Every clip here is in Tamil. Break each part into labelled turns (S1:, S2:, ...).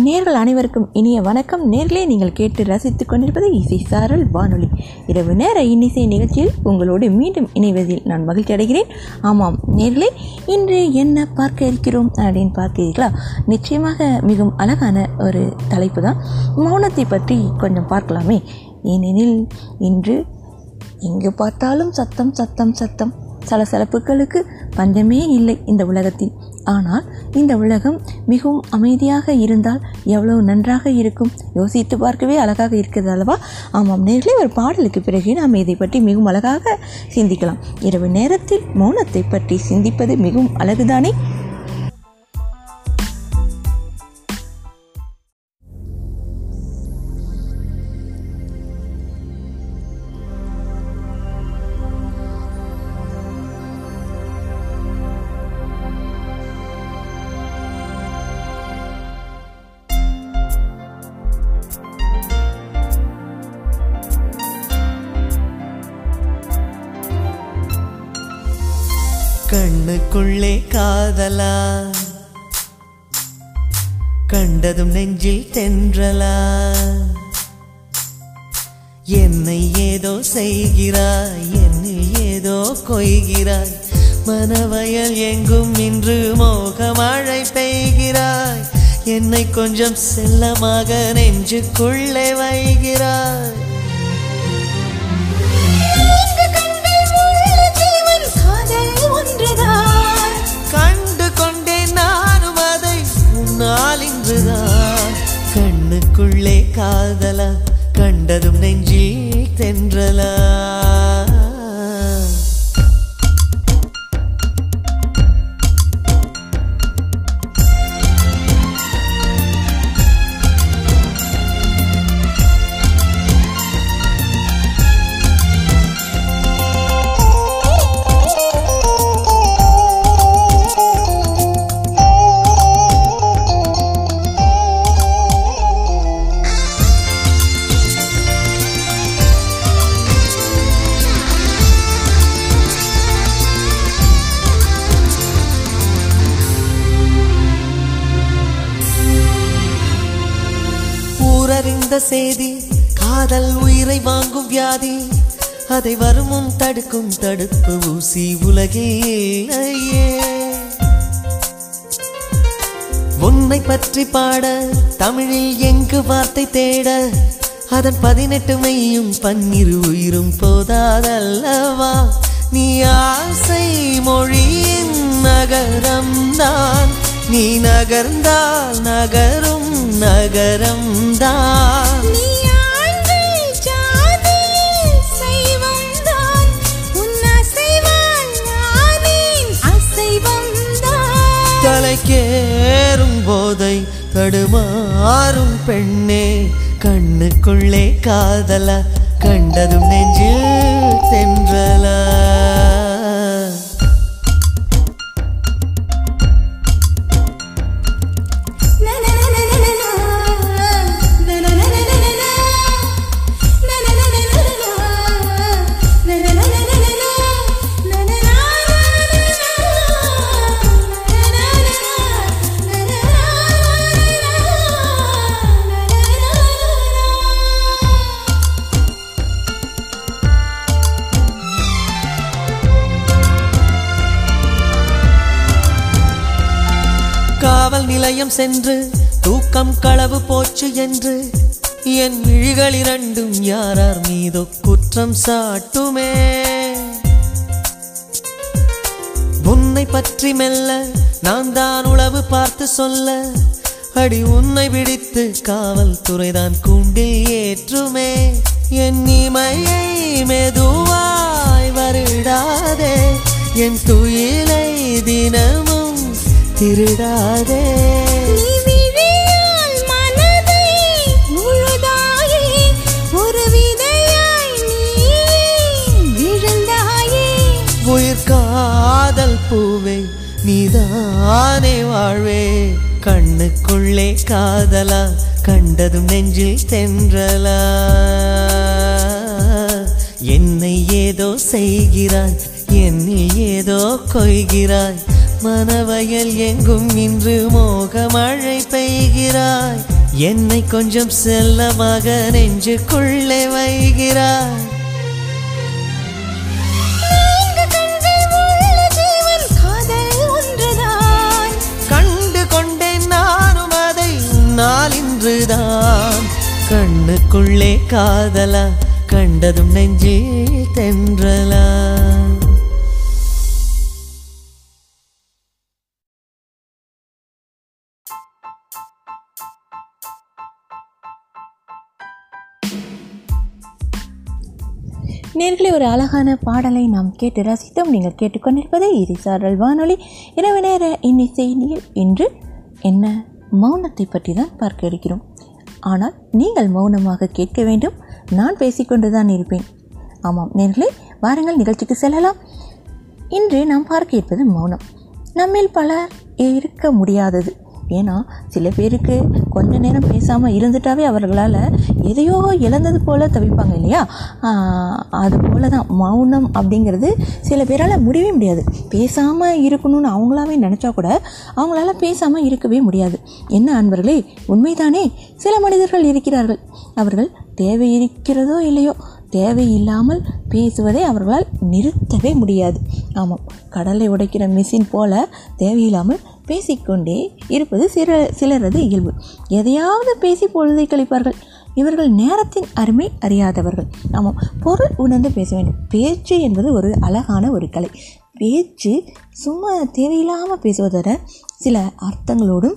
S1: நேர்கள் அனைவருக்கும் இனிய வணக்கம். நேர்களே நீங்கள் கேட்டு ரசித்துக் கொண்டிருப்பது இசை சாரல் வானொலி. இரவு நேர இன்னிசை நிகழ்ச்சியில் உங்களோடு மீண்டும் இணைவதில் நான் மகிழ்ச்சி அடைகிறேன். ஆமாம் நேர்களே இன்று என்ன பார்க்க இருக்கிறோம் அப்படின்னு பார்க்கிறீர்களா நிச்சயமாக மிகவும் அழகான ஒரு தலைப்பு தான் மௌனத்தை பற்றி கொஞ்சம் பார்க்கலாமே. ஏனெனில் இன்று எங்கு பார்த்தாலும் சத்தம் சத்தம் சத்தம். சலசலப்புகளுக்கு பஞ்சமே இல்லை இந்த உலகத்தில். ஆனால் இந்த உலகம் மிகவும் அமைதியாக இருந்தால் எவ்வளவு நன்றாக இருக்கும்? யோசித்து பார்க்கவே அழகாக இருக்கிறது அல்லவா? ஆமாம் நேர்களே ஒரு பாடலுக்கு பிறகு நாம் இதை பற்றி மிகவும் அழகாக சிந்திக்கலாம். இரவு நேரத்தில் மௌனத்தை பற்றி சிந்திப்பது மிகவும் அழகுதானே?
S2: காதலா கண்டதும் நெஞ்சில் தென்றலா என்னை ஏதோ செய்கிறாய் என்னில் ஏதோ கொய்கிறாய் மனவயல் எங்கும் இன்று மோகமழை பெய்கிறாய் என்னை கொஞ்சம் செல்லமாக நெஞ்சுக்குள்ளே வைகிறாய். ஒன்றுதான். நாள் இன்றுதான் கண்ணுக்குள்ளே காதலா கண்டதும் நெஞ்சில் தென்றலா. செய்தி. காதல் உயிரை வாங்கும் வியாதி. அதை வருமும் தடுக்கும் தடுப்பு ஊசி உலகில் உன்னை பற்றி பாட தமிழில் எங்கு வார்த்தை தேட. அதன் பதினெட்டு மையும் பன்னிரு உயிரும் போதாதல்லவா. நீ ஆசை மொழியின் நகரம் தான். நீ நகர்ந்தால் நகரும் நகரம் தான். தலைக்கேறும் போதை தடுமாறும் பெண்ணே கண்ணுக்குள்ளே காதல கண்டதும் நெஞ்சில் தென்றலா சென்று தூக்கம் களவு போச்சு என்று என் விழிகள் இரண்டும் யாரார் மீதோ குற்றம் சாட்டுமே. உன்னை பற்றி மெல்ல நான் தான் உளவு பார்த்து சொல்ல அடி உன்னை பிடித்து காவல்துறைதான் கூண்டில் ஏற்றுமே. என் இமையை மெதுவாய் வருடாதே என் துயிலை தினமும் திருடாதே. காதல் பூவே நீதானே வாழ்வே. கண்ணுக்குள்ளே காதலா கண்டதும் நெஞ்சில் தென்றலா. என்னை ஏதோ செய்கிறாய் என்னில் ஏதோ கொய்கிறாய். மனவயல் எங்கும் இன்று மோக மழை பெய்கிறாய். என்னை கொஞ்சம் செல்லமாக நெஞ்சுக்குள்ளே வைகிறாய். ஒன்றுதான் கண்ணுக்குள்ளே காதலா கண்டதும் நெஞ்சில் தென்றலா.
S1: நேர்களை ஒரு அழகான பாடலை நாம் கேட்டு ரசித்தோம். நீங்கள் கேட்டுக்கொண்டிருப்பது இரிசாரல் வானொலி. இரவு நேர இன்னிசை இன்று என்ன? மௌனத்தை பற்றி தான் பார்க்க இருக்கிறோம் ஆனால் நீங்கள் மௌனமாக கேட்க வேண்டும். நான் பேசிக்கொண்டு தான் இருப்பேன். ஆமாம் நேர்களே வாருங்கள் நிகழ்ச்சிக்கு செல்லலாம். இன்று நாம் பார்க்க இருப்பது மௌனம். நம்மில் பல இருக்க முடியாதது. ஏன்னா சில பேருக்கு கொஞ்ச நேரம் பேசாமல் இருந்துட்டாவே அவர்களால் எதையோ இழந்தது போல் தவிப்பாங்க இல்லையா? அது போல தான் மௌனம் அப்படிங்கிறது சில பேரால் முடியவே முடியாது. பேசாமல் இருக்கணும்னு அவங்களாவே நினச்சா கூட அவங்களால பேசாமல் இருக்கவே முடியாது. என்ன அன்பர்களே உண்மைதானே? சில மனிதர்கள் இருக்கிறார்கள். அவர்கள் தேவை இருக்கிறதோ இல்லையோ தேவையில்லாமல் பேசுவதை அவர்களால் நிறுத்தவே முடியாது. ஆமாம் கடலை உடைக்கிற மிஷின் போல தேவையில்லாமல் பேசிக்கொண்டே இருப்பது சில சிலரது இயல்பு. எதையாவது பேசி பொழுதை கழிப்பார்கள். இவர்கள் நேரத்தின் அருமை அறியாதவர்கள். ஆமாம் பொருள் உணர்ந்து பேச வேண்டும். பேச்சு என்பது ஒரு அழகான ஒரு கலை. பேச்சு சும்மா தேவையில்லாமல் பேசுவதோட சில அர்த்தங்களோடும்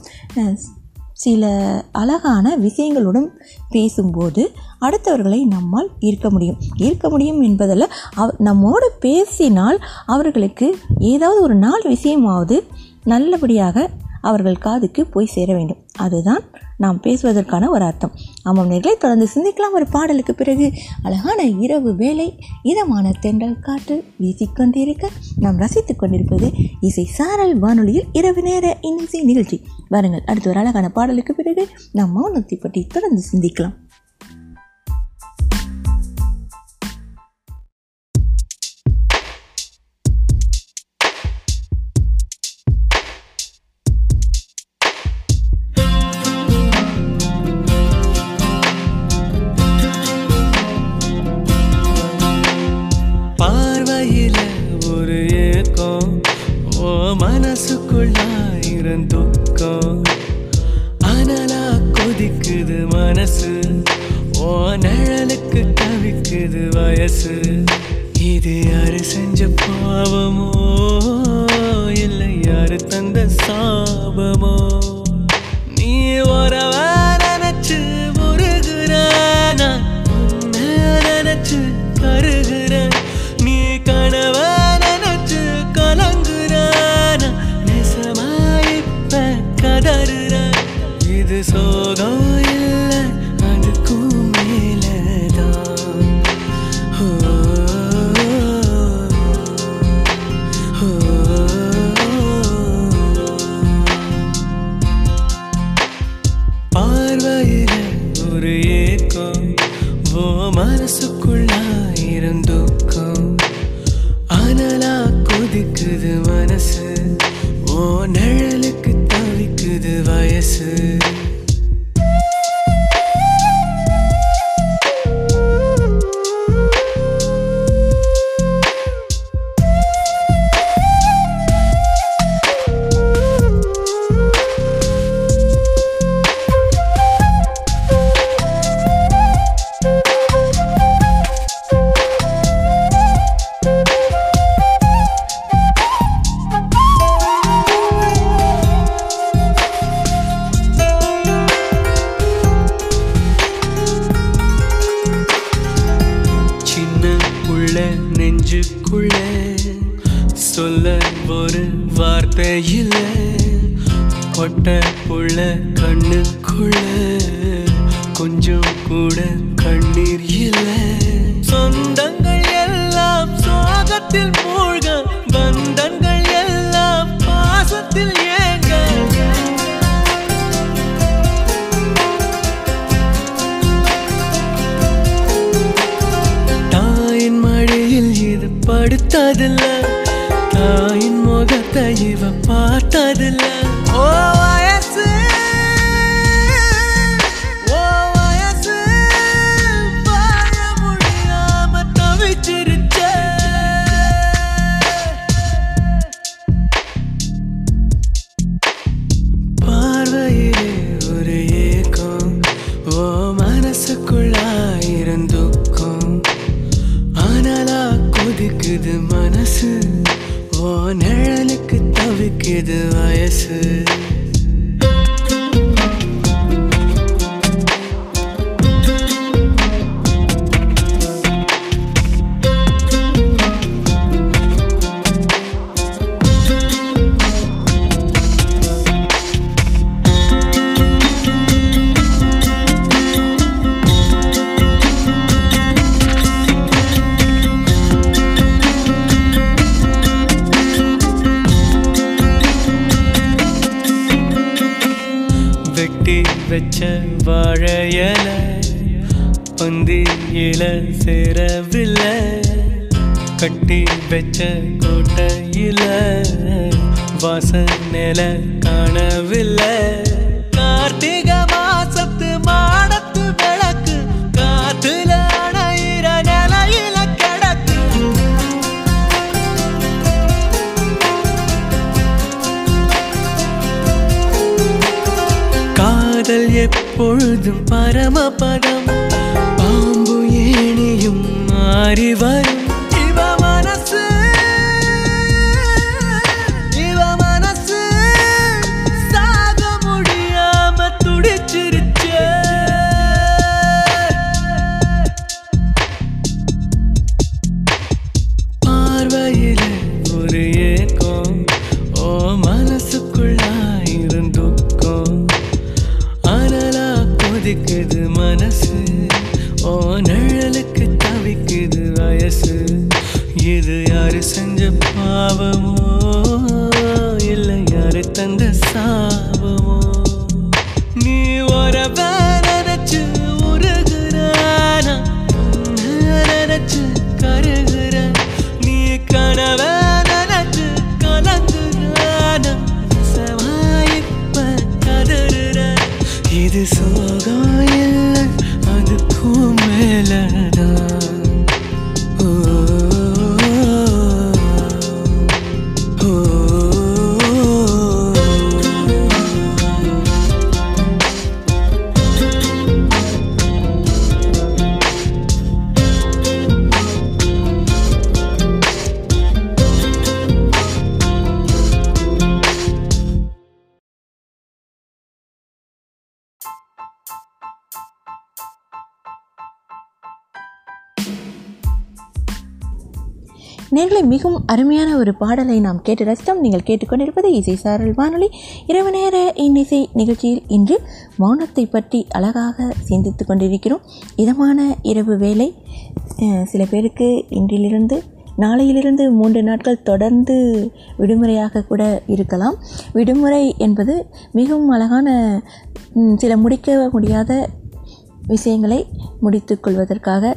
S1: சில அழகான விஷயங்களுடன் பேசும்போது அடுத்தவர்களை நம்மால் ஈர்க்க முடியும். ஈர்க்க முடியும் என்பதில் அவ நம்மோடு பேசினால் அவர்களுக்கு ஏதாவது ஒரு நாலு விஷயமாவது நல்லபடியாக அவர்கள் காதுக்கு போய் சேர வேண்டும். அதுதான் நாம் பேசுவதற்கான ஒரு அர்த்தம். ஆமாம் நேர்களை தொடர்ந்து சிந்திக்கலாம். ஒரு பாடலுக்கு பிறகு அழகான இரவு வேலை இதமான தென்றல் காற்று வீசிக்கொண்டிருக்க நாம் ரசித்துக் கொண்டிருப்பது இசை சாரல் வானொலியில் இரவு நேர இன்னிசை நிகழ்ச்சி. வாருங்கள் அடுத்த ஒரு அழகான பாடலுக்கு பிறகு நாம் மௌனத்தை பற்றி தொடர்ந்து சிந்திக்கலாம்.
S3: எப்பொழுதும் பரமபதம் பாம்பு ஏணியும் மாறி வரும்
S1: கேட்டு ரசித்தோம் நீங்கள் கேட்டுக்கொண்டிருப்பது இசை சாரல் வானொலி. இரவு நேர இன்னிசை நிகழ்ச்சியில் இன்று மௌனத்தை பற்றி அழகாக சிந்தித்து கொண்டிருக்கிறோம். இதமான இரவு வேலை சில பேருக்கு இன்றிலிருந்து நாளையிலிருந்து மூன்று நாட்கள் தொடர்ந்து விடுமுறையாக கூட இருக்கலாம். விடுமுறை என்பது மிகவும் அழகான சில முடிக்க முடியாத விஷயங்களை முடித்து கொள்வதற்காக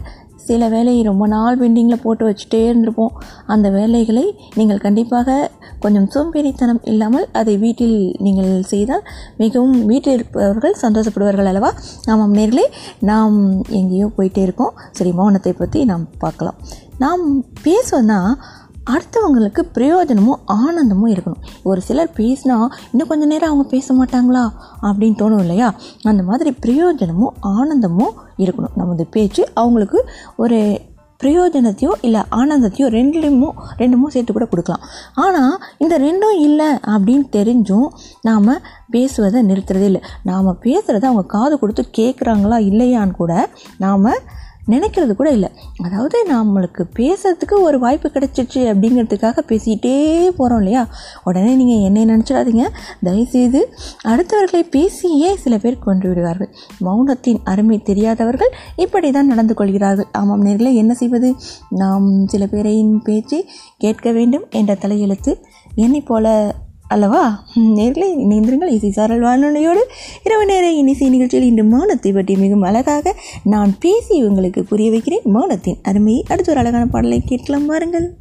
S1: சில வேலையை ரொம்ப நாள் பெண்டிங்கில் போட்டு வச்சுட்டே இருந்திருப்போம். அந்த வேலைகளை நீங்கள் கண்டிப்பாக கொஞ்சம் சோம்பேறித்தனம் இல்லாமல் அதை வீட்டில் நீங்கள் செய்தால் மிகவும் வீட்டில் இருப்பவர்கள் சந்தோஷப்படுவார்கள் அல்லவா? ஆமாம் நேர்களே நாம் எங்கேயோ போயிட்டே இருக்கோம். சரி மௌனத்தை பற்றி நாம் பார்க்கலாம். நாம் பேசுவோன்னா அடுத்தவங்களுக்கு பிரயோஜனமும் ஆனந்தமும் இருக்கணும். ஒரு சிலர் பேசினா இன்னும் கொஞ்ச நேரம் அவங்க பேச மாட்டாங்களா? அப்படின்னு தோணும் இல்லையா? அந்த மாதிரி பிரயோஜனமும் ஆனந்தமும் இருக்கணும். நமது பேச்சு அவங்களுக்கு ஒரு பிரயோஜனத்தையோ இல்லை ஆனந்தத்தையோ ரெண்டுலேயுமோ ரெண்டுமோ சேர்த்து கூட கொடுக்கலாம். ஆனால் இந்த ரெண்டும் இல்லை அப்படின்னு தெரிஞ்சும் நாம் பேசுவதை நிறுத்துறதே இல்லை. நாம் பேசுகிறத அவங்க காது கொடுத்து கேட்குறாங்களா இல்லையான்னு கூட நாம் நினைக்கிறது கூட இல்லை. அதாவது நம்மளுக்கு பேசுறதுக்கு ஒரு வாய்ப்பு கிடைச்சிச்சு அப்படிங்கிறதுக்காக பேசிக்கிட்டே போகிறோம் இல்லையா? உடனே நீங்கள் என்னை நினச்சிடாதீங்க. தயவுசெய்து அடுத்தவர்களை பேசியே சில பேர் கொண்டு விடுவார்கள். மௌனத்தின் அருமை தெரியாதவர்கள் இப்படி தான் நடந்து கொள்கிறார்கள். ஆமாம் நேர்களை என்ன செய்வது? நாம் சில பேரையின் பேச்சை கேட்க வேண்டும் என்ற தலையெழுத்து என்னை போல அல்லவா? நேர்களை இணைந்திருங்கள். இசை சாரல் வானொலியோடு இரவு நேர இனிசை நிகழ்ச்சியில் இன்று மௌனத்தை பற்றி மிகவும் அழகாக நான் பேசி உங்களுக்கு புரிய வைக்கிறேன். மௌனத்தின் அருமையை அடுத்த ஒரு அழகான பாடலை கேட்கலாம். பாருங்கள்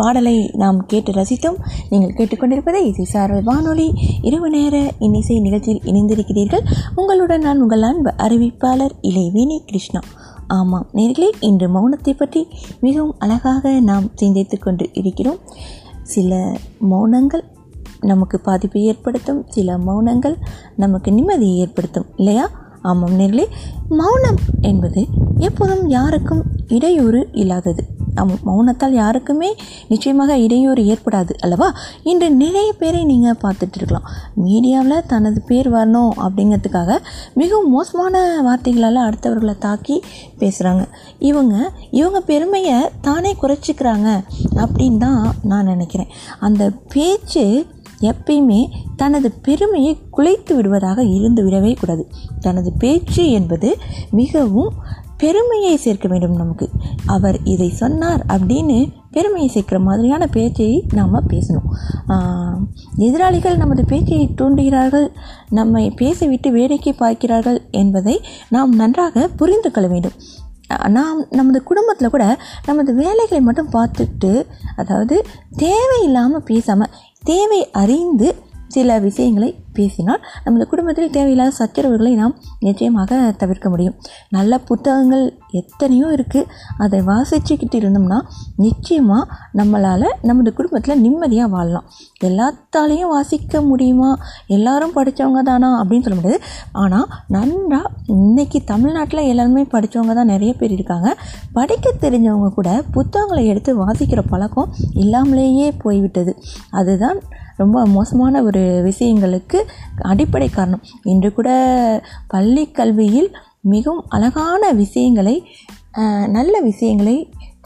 S1: பாடலை நாம் கேட்டு ரசித்தோம். நீங்கள் கேட்டுக்கொண்டிருப்பதை இசை சாரல் வானொலி இரவு நேர இன்னிசை நிகழ்ச்சியில் இணைந்திருக்கிறீர்கள். உங்களுடன் நான் உங்கள் அன்பு அறிவிப்பாளர் இளைவேணி கிருஷ்ணா. ஆமாம் நேர்களே இன்று மௌனத்தை பற்றி மிகவும் அழகாக நாம் சிந்தித்து கொண்டு இருக்கிறோம். சில மௌனங்கள் நமக்கு பாதிப்பை ஏற்படுத்தும் சில மௌனங்கள் நமக்கு நிம்மதியை ஏற்படுத்தும் இல்லையா? ஆமாம் நேர்களே மௌனம் என்பது எப்போதும் யாருக்கும் இடையூறு இல்லாதது. ஆமாம் மௌனத்தால் யாருக்குமே நிச்சயமாக இடையூறு ஏற்படாது அல்லவா? இன்று நிறைய பேரை நீங்கள் பார்த்துட்டு இருக்கலாம் மீடியாவில் தனது பேர் வரணும் அப்படிங்கிறதுக்காக மிகவும் மோசமான வார்த்தைகளால் அடுத்தவர்களை தாக்கி பேசுகிறாங்க இவங்க இவங்க பெருமையை தானே குறைச்சிக்கிறாங்க அப்படின்னு தான் நான் நினைக்கிறேன். அந்த பேச்சு எப்பயுமே தனது பெருமையை குலைத்து விடுவதாக இருந்து விடவே கூடாது. தனது பேச்சு என்பது மிகவும் பெருமையை சேர்க்க வேண்டும் நமக்கு. அவர் இதை சொன்னார் அப்படின்னு பெருமையை சேர்க்கிற மாதிரியான பேச்சை நாம் பேசணும். எதிராளிகள் நமது பேச்சை தூண்டுகிறார்கள் நம்மை பேசிவிட்டு வேடிக்கை பார்க்கிறார்கள் என்பதை நாம் நன்றாக புரிந்து கொள்ள வேண்டும். நாம் நமது குடும்பத்தில் கூட நமது வேலைகளை மட்டும் பார்த்துட்டு அதாவது தேவையில்லாமல் பேசாமல் தேவை அறிந்து சில விஷயங்களை பேசினால் நமது குடும்பத்தில் தேவையில்லாத சச்சரவுகளை நாம் நிச்சயமாக தவிர்க்க முடியும். நல்ல புத்தகங்கள் எத்தனையோ இருக்குது அதை வாசிச்சுக்கிட்டு இருந்தோம்னா நிச்சயமாக நம்மளால் நமது குடும்பத்தில் நிம்மதியாக வாழலாம். எல்லாத்தாலையும் வாசிக்க முடியுமா? எல்லாரும் படித்தவங்க தானா? அப்படின்னு சொல்ல முடியாது ஆனால் நன்றாக இன்றைக்கி தமிழ்நாட்டில் எல்லாருமே படித்தவங்க தான் நிறைய பேர் இருக்காங்க. படிக்க தெரிஞ்சவங்க கூட புத்தகங்களை எடுத்து வாசிக்கிற பழக்கம் இல்லாமலேயே போய்விட்டது. அதுதான் ரொம்ப மோசமான ஒரு விஷயங்களுக்கு அடிப்படை காரணம். இன்று கூட பள்ளி கல்வியில் மிகவும் அழகான விஷயங்களை நல்ல விஷயங்களை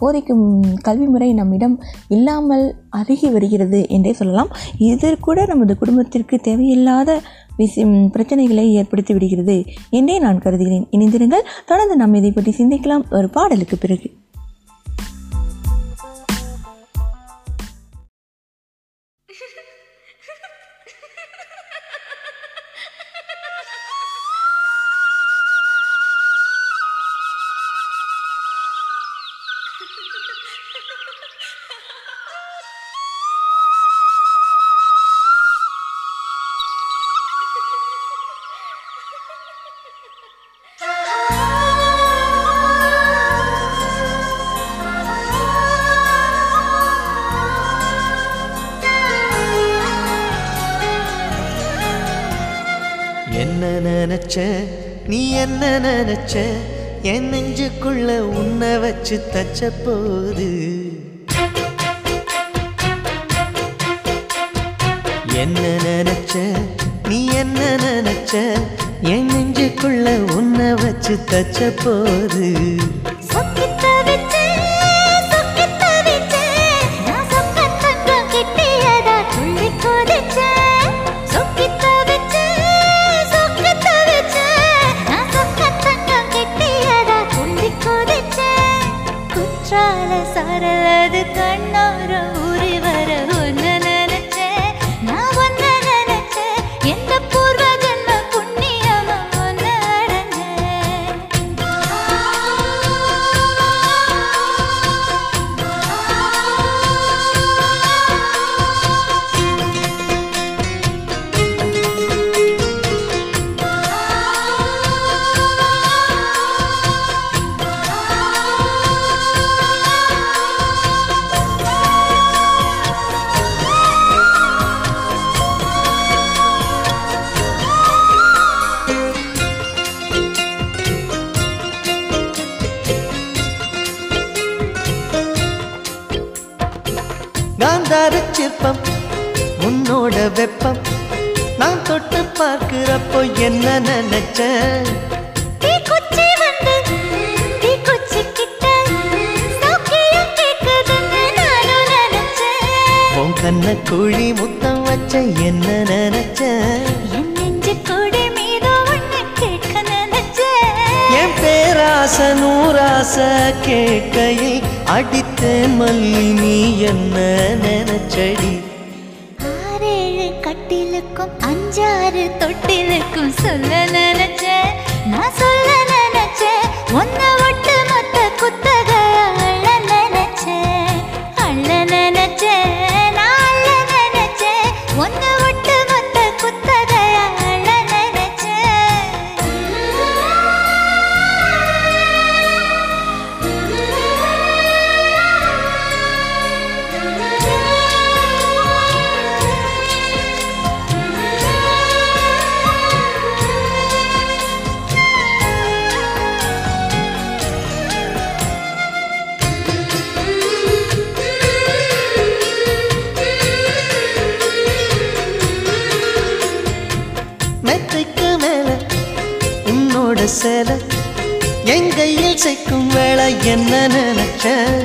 S1: போதிக்கும் கல்வி முறை நம்மிடம் இல்லாமல் அருகி வருகிறது என்றே சொல்லலாம். இது கூட நமது குடும்பத்திற்கு தேவையில்லாத விஷயம் பிரச்சனைகளை ஏற்படுத்தி விடுகிறது என்றே நான் கருதுகிறேன். இணைந்திருங்கள். தொடர்ந்து நாம் இதை பற்றி சிந்திக்கலாம். ஒரு பாடலுக்கு பிறகு.
S2: நீ என்ன நினைச்ச என் நெஞ்சுக்குள்ள உன்னை வச்சு தச்ச போது என்ன நினைச்ச நீ என்ன நினைச்ச என் நெஞ்சுக்குள்ள உன்னை வச்சு தச்ச போது சேலை என் கையில் சேர்க்கும் வேலை என்ன நினைச்சேன்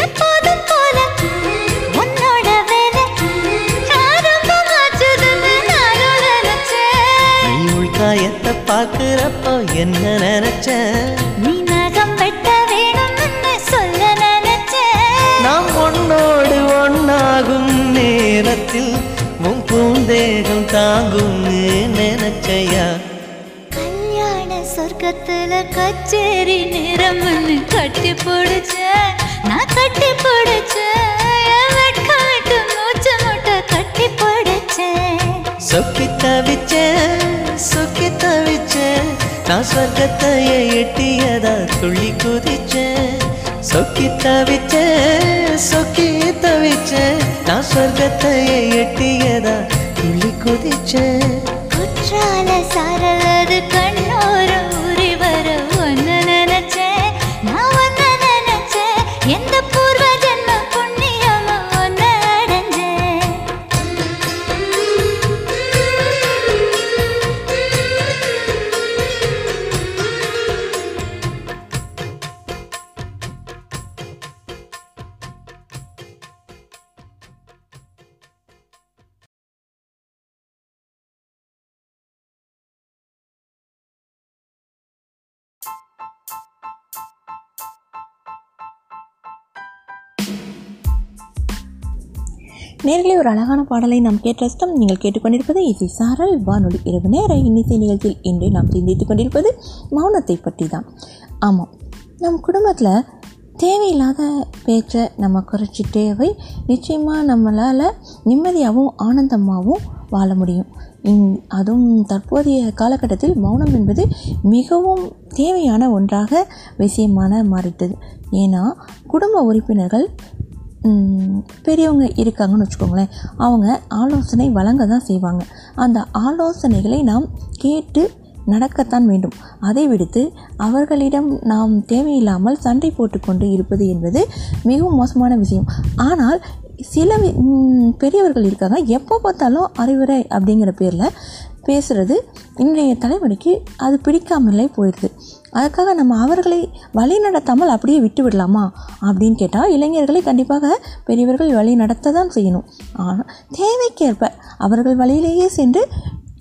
S4: எப்போதும் போல உன்னோட வேலை ஆரம்பமாச்சுதுன்னு நானும் நினைச்சேன்.
S2: நீ உள்காயத்தை பார்க்கிறப்போ என்ன நினைச்சேன்
S4: நீ நகம் வெட்ட வேணும்னு சொல்ல நினைச்சேன்.
S2: நாம் ஒன்னோடு ஒன்னாகும் நேரத்தில் உன் பூந்தேகம் தாங்கும்னு நினைச்சையா?
S4: சொர்க்கத்துல கச்சேரி நிறம்னு கட்டி பிடிச்சேன் நான் கட்டி பிடிச்சேன் என் வெட்கம் விட்டு மூச்சு முட்டை கட்டி பிடிச்சேன்
S2: சொக்கி தவிச்சேன் சொக்கி தவிச்சேன் நான் சொர்க்கத்தையே எட்டியதா துள்ளி குதிச்சேன் சொக்கி தவிச்சேன் சொக்கி தவிச்சேன் நான் சொர்க்கத்தையே எட்டியதா துள்ளி குதிச்சேன்
S4: குற்றால சாரலது
S1: நேர்களே ஒரு அழகான பாடலை நாம் கேட்ட நீங்கள் கேட்டுக்கொண்டிருப்பது இசை சாரல். வானொலி இரவு நேர இன்னிசை நிகழ்ச்சியில் இன்று நாம் சிந்தித்துக் கொண்டிருப்பது மௌனத்தை பற்றி தான் ஆமாம் நம் குடும்பத்தில் தேவையில்லாத பேச்சை நம்ம குறைச்சிட்டே போய் நிச்சயமாக நம்மளால் நிம்மதியாகவும் ஆனந்தமாகவும் வாழ முடியும். அதுவும் தற்போதைய காலகட்டத்தில் மௌனம் என்பது மிகவும் தேவையான ஒன்றாக விஷயமான மாறிட்டது. ஏன்னா குடும்ப உறுப்பினர்கள் பெரியவங்க இருக்காங்கன்னு வச்சுக்கோங்களேன். அவங்க ஆலோசனை வழங்க தான் செய்வாங்க. அந்த ஆலோசனைகளை நாம் கேட்டு
S5: நடக்கத்தான் வேண்டும். அதை விடுத்து அவர்களிடம் நாம் தேவையில்லாமல் சண்டை போட்டுக்கொண்டு இருப்பது என்பது மிகவும் மோசமான விஷயம். ஆனால் சில பெரியவர்கள் இருக்காங்க. எப்போ பார்த்தாலும் அறிவுரை அப்படிங்கிற பேரில் பேசுகிறது இன்றைய தலைமுறைக்கு அது பிடிக்காமலே போயிடுது. அதுக்காக நம்ம அவர்களை வழி நடத்தாமல் அப்படியே விட்டு விடலாமா அப்படின்னு கேட்டால் இளைஞர்களை கண்டிப்பாக பெரியவர்கள் வழி நடத்த தான் செய்யணும். ஆனால் தேவைக்கேற்ப அவர்கள் வழியிலேயே சென்று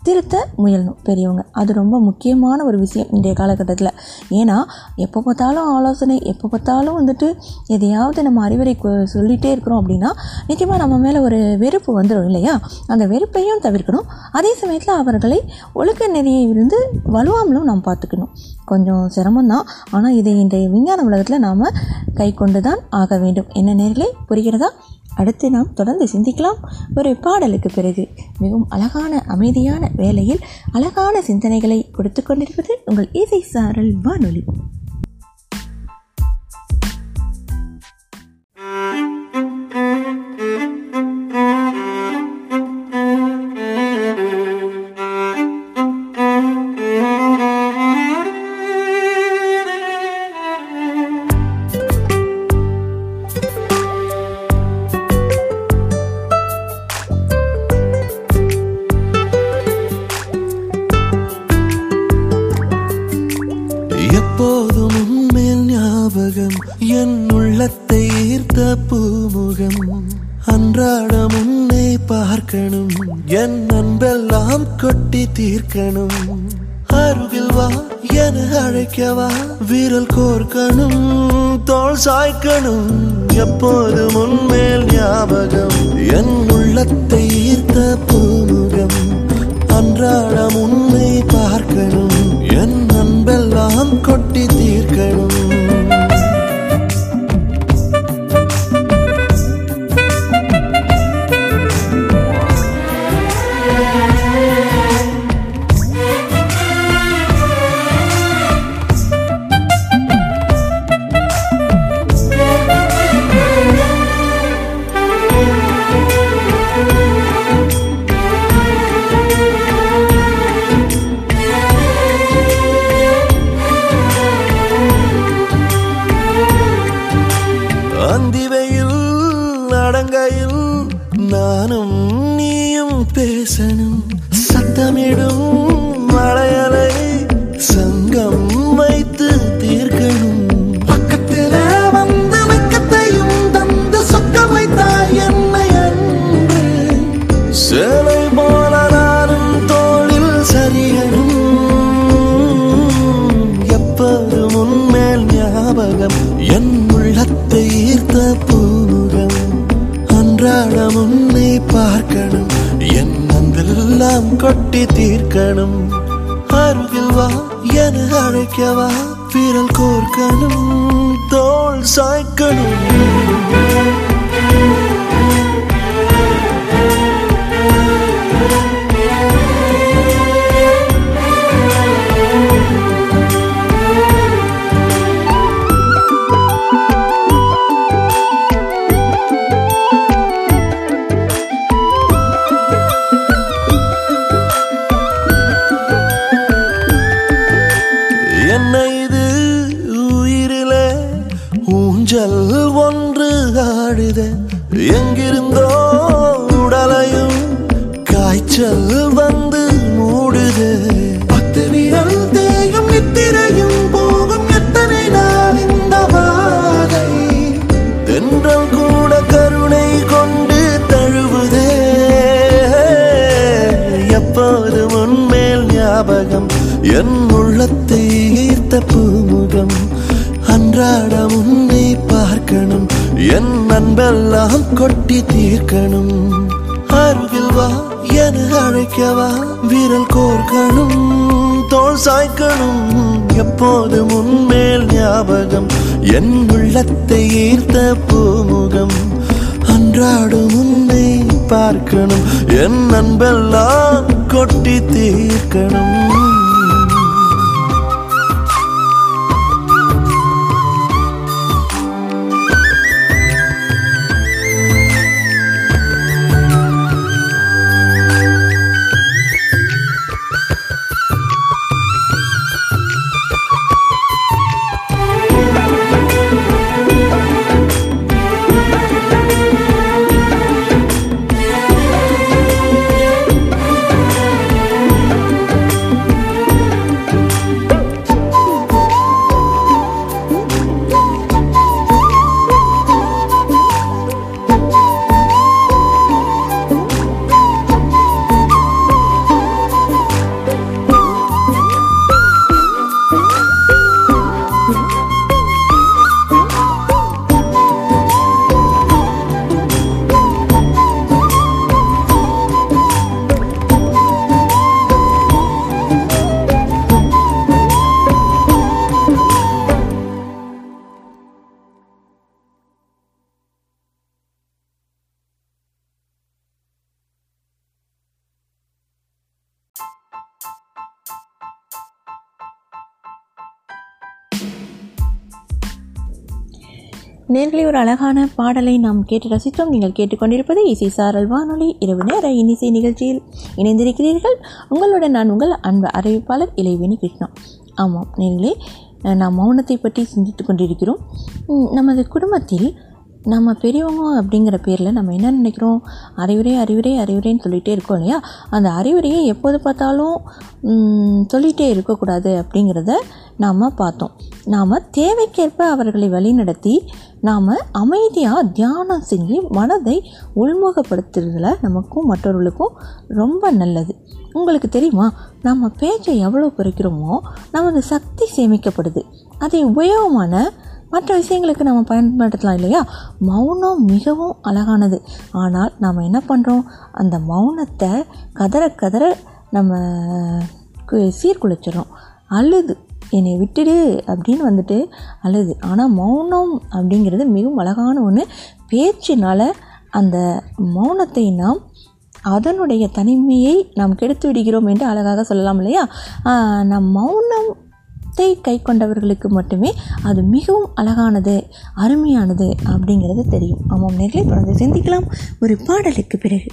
S5: திருத்த முயலணும் பெரியவங்க. அது ரொம்ப முக்கியமான ஒரு விஷயம் இன்றைய காலகட்டத்தில். ஏன்னா எப்போ பார்த்தாலும் ஆலோசனை எப்போ பார்த்தாலும் வந்துட்டு எதையாவது நம்ம அறிவுரை சொல்லிகிட்டே இருக்கிறோம் அப்படின்னா நிச்சயமாக நம்ம மேலே ஒரு வெறுப்பு வந்துடும் இல்லையா? அந்த வெறுப்பையும் தவிர்க்கணும். அதே சமயத்தில் அவர்களை ஒழுக்க நெறியை இருந்து வலுவாமலும் நாம் பார்த்துக்கணும். கொஞ்சம் சிரமம்தான். ஆனால் இதை இன்றைய விஞ்ஞான உலகத்தில் நாம் கை கொண்டு தான் ஆக வேண்டும். என்ன நேரிலே புரிகிறதா? அடுத்து நாம் தொடர்ந்து சிந்திக்கலாம். ஒரு பாடலுக்கு பிறகு மிகவும் அழகான அமைதியான வேலையில் அழகான சிந்தனைகளை கொடுத்து கொண்டிருப்பது உங்கள் இசை சாரல் வானொலி.
S6: உன்மேல் ஞாபகம் என் உள்ளத்தை ஈர்த்த பூமுகம். அன்றாடும் உன்னை பார்க்கணும் என் அன்பெல்லாம் கொட்டி தீர்க்கணும்.
S7: நேர்களை ஒரு அழகான பாடலை நாம் கேட்டு ரசித்தோம். நீங்கள் கேட்டுக்கொண்டிருப்பது இசை சாரல் வானொலி இரவு நேர இன்னிசை நிகழ்ச்சியில் இணைந்திருக்கிறீர்கள். உங்களுடன் நான் உங்கள் அன்பு அறிவிப்பாளர் இளைவேணி கிருஷ்ணா. ஆமாம் நேர்களே நாம் மௌனத்தை பற்றி சிந்தித்து கொண்டிருக்கிறோம். நமது குடும்பத்தில் நம்ம பெரியவங்க அப்படிங்கிற பேரில் நம்ம என்ன நினைக்கிறோம்? அறிவுரை அறிவுரை அறிவுரைன்னு சொல்லிகிட்டே இருக்கோம் இல்லையா? அந்த அறிவுரையை எப்போது பார்த்தாலும் சொல்லிகிட்டே இருக்கக்கூடாது அப்படிங்கிறத நாம் பார்த்தோம். நாம் தேவைக்கேற்ப அவர்களை வழிநடத்தி நாம் அமைதியாக தியானம் செஞ்சு மனதை உள்முகப்படுத்துறதுல நமக்கும் மற்றவர்களுக்கும் ரொம்ப நல்லது. உங்களுக்கு தெரியுமா? நம்ம பேச்சை எவ்வளோ குறைக்கிறோமோ நமது சக்தி சேமிக்கப்படுது. அதை உபயோகமான மற்ற விஷயங்களுக்கு நம்ம பயன்படுத்தலாம் இல்லையா? மௌனம் மிகவும் அழகானது. ஆனால் நாம் என்ன பண்ணுறோம் அந்த மௌனத்தை கதற கதற நம்ம சீர்குலைச்சிடறோம். அழுது. என்னை விட்டுடு அப்படின்னு வந்துட்டு அழுது. ஆனால் மௌனம் அப்படிங்கிறது மிகவும் அழகான ஒன்று பேச்சினால் அந்த மௌனத்தை நாம் அதனுடைய தனிமையை நாம் கெடுத்து விடுகிறோம் என்று அழகாக சொல்லலாம் இல்லையா? நம் மௌனத்தை கை கொண்டவர்களுக்கு மட்டுமே அது மிகவும் அழகானது அருமையானது அப்படிங்கிறது தெரியும். ஆமாம் நேர்களை தொடர்ந்து சிந்திக்கலாம். ஒரு பாடலுக்கு பிறகு.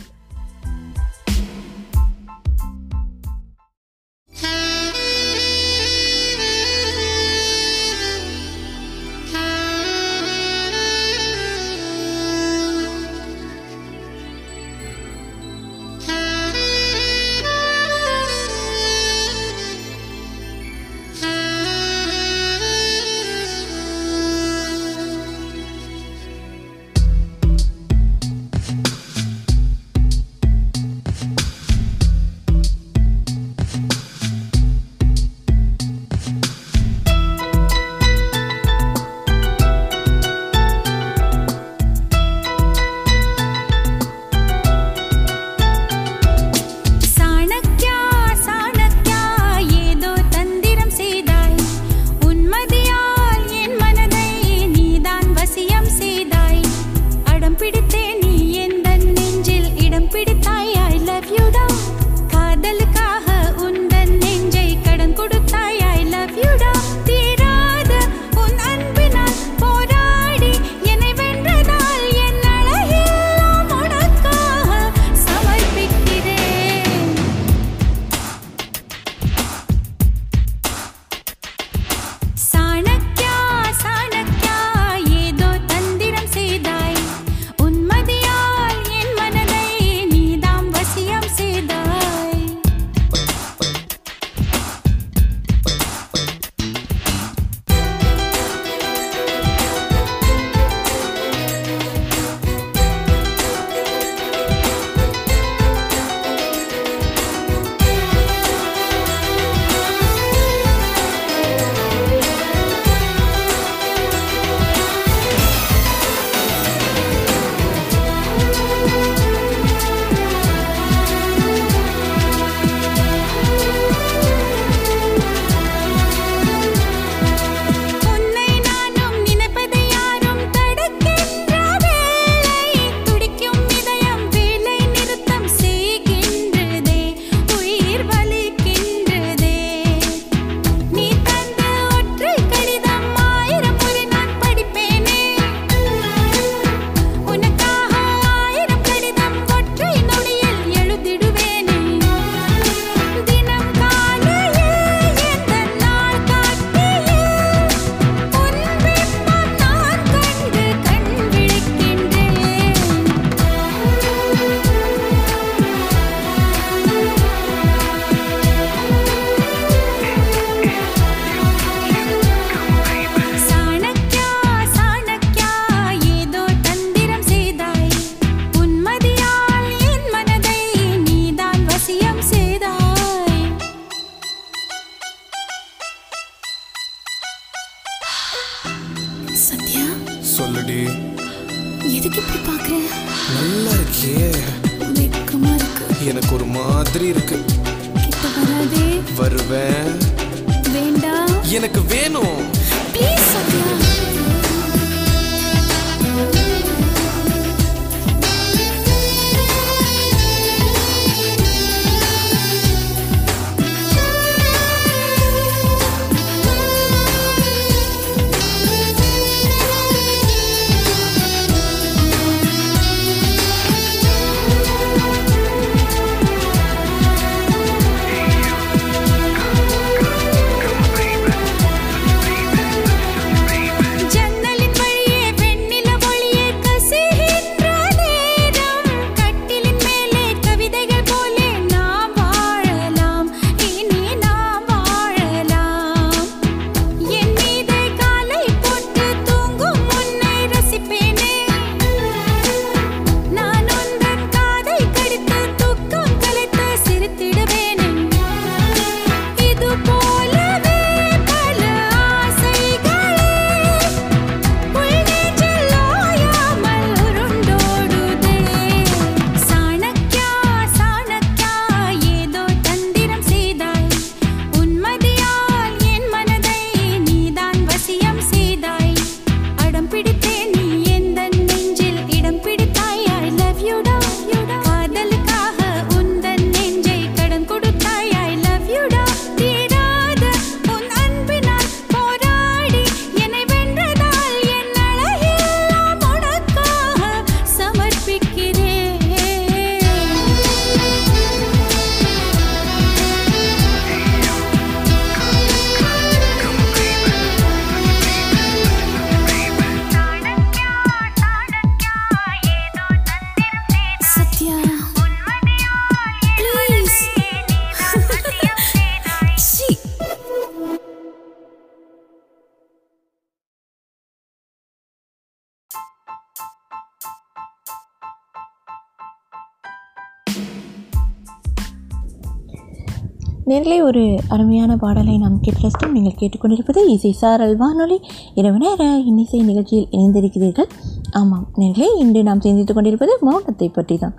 S1: நேரிலே ஒரு அருமையான பாடலை நாம் கேட்டு ரசித்தோம் நீங்கள் கேட்டுக்கொண்டிருப்பது இசை சாரல் வானொலி இரவு நேர இன்னிசை நிகழ்ச்சியில் இணைந்திருக்கிறீர்கள். ஆமாம் நேர்களே இன்று நாம் சிந்தித்துக் கொண்டிருப்பது மௌனத்தை பற்றி தான்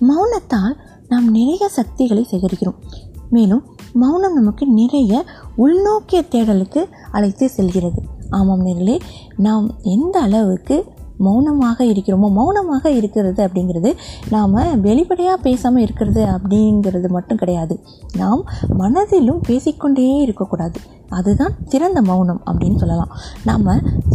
S1: மௌனத்தால் நாம் நிறைய சக்திகளை சேகரிக்கிறோம். மேலும் மௌனம் நமக்கு நிறைய உள்நோக்கிய தேடலுக்கு அழைத்து செல்கிறது. ஆமாம் நேர்களே நாம் எந்த அளவுக்கு மௌனமாக இருக்கிறோமோ மௌனமாக இருக்கிறது அப்படிங்கிறது நாம் வெளிப்படையாக பேசாமல் இருக்கிறது அப்படிங்கிறது மட்டும் கிடையாது. நாம் மனதிலும் பேசிக்கொண்டே இருக்கக்கூடாது. அதுதான் சிறந்த மௌனம் அப்படின்னு சொல்லலாம். நாம்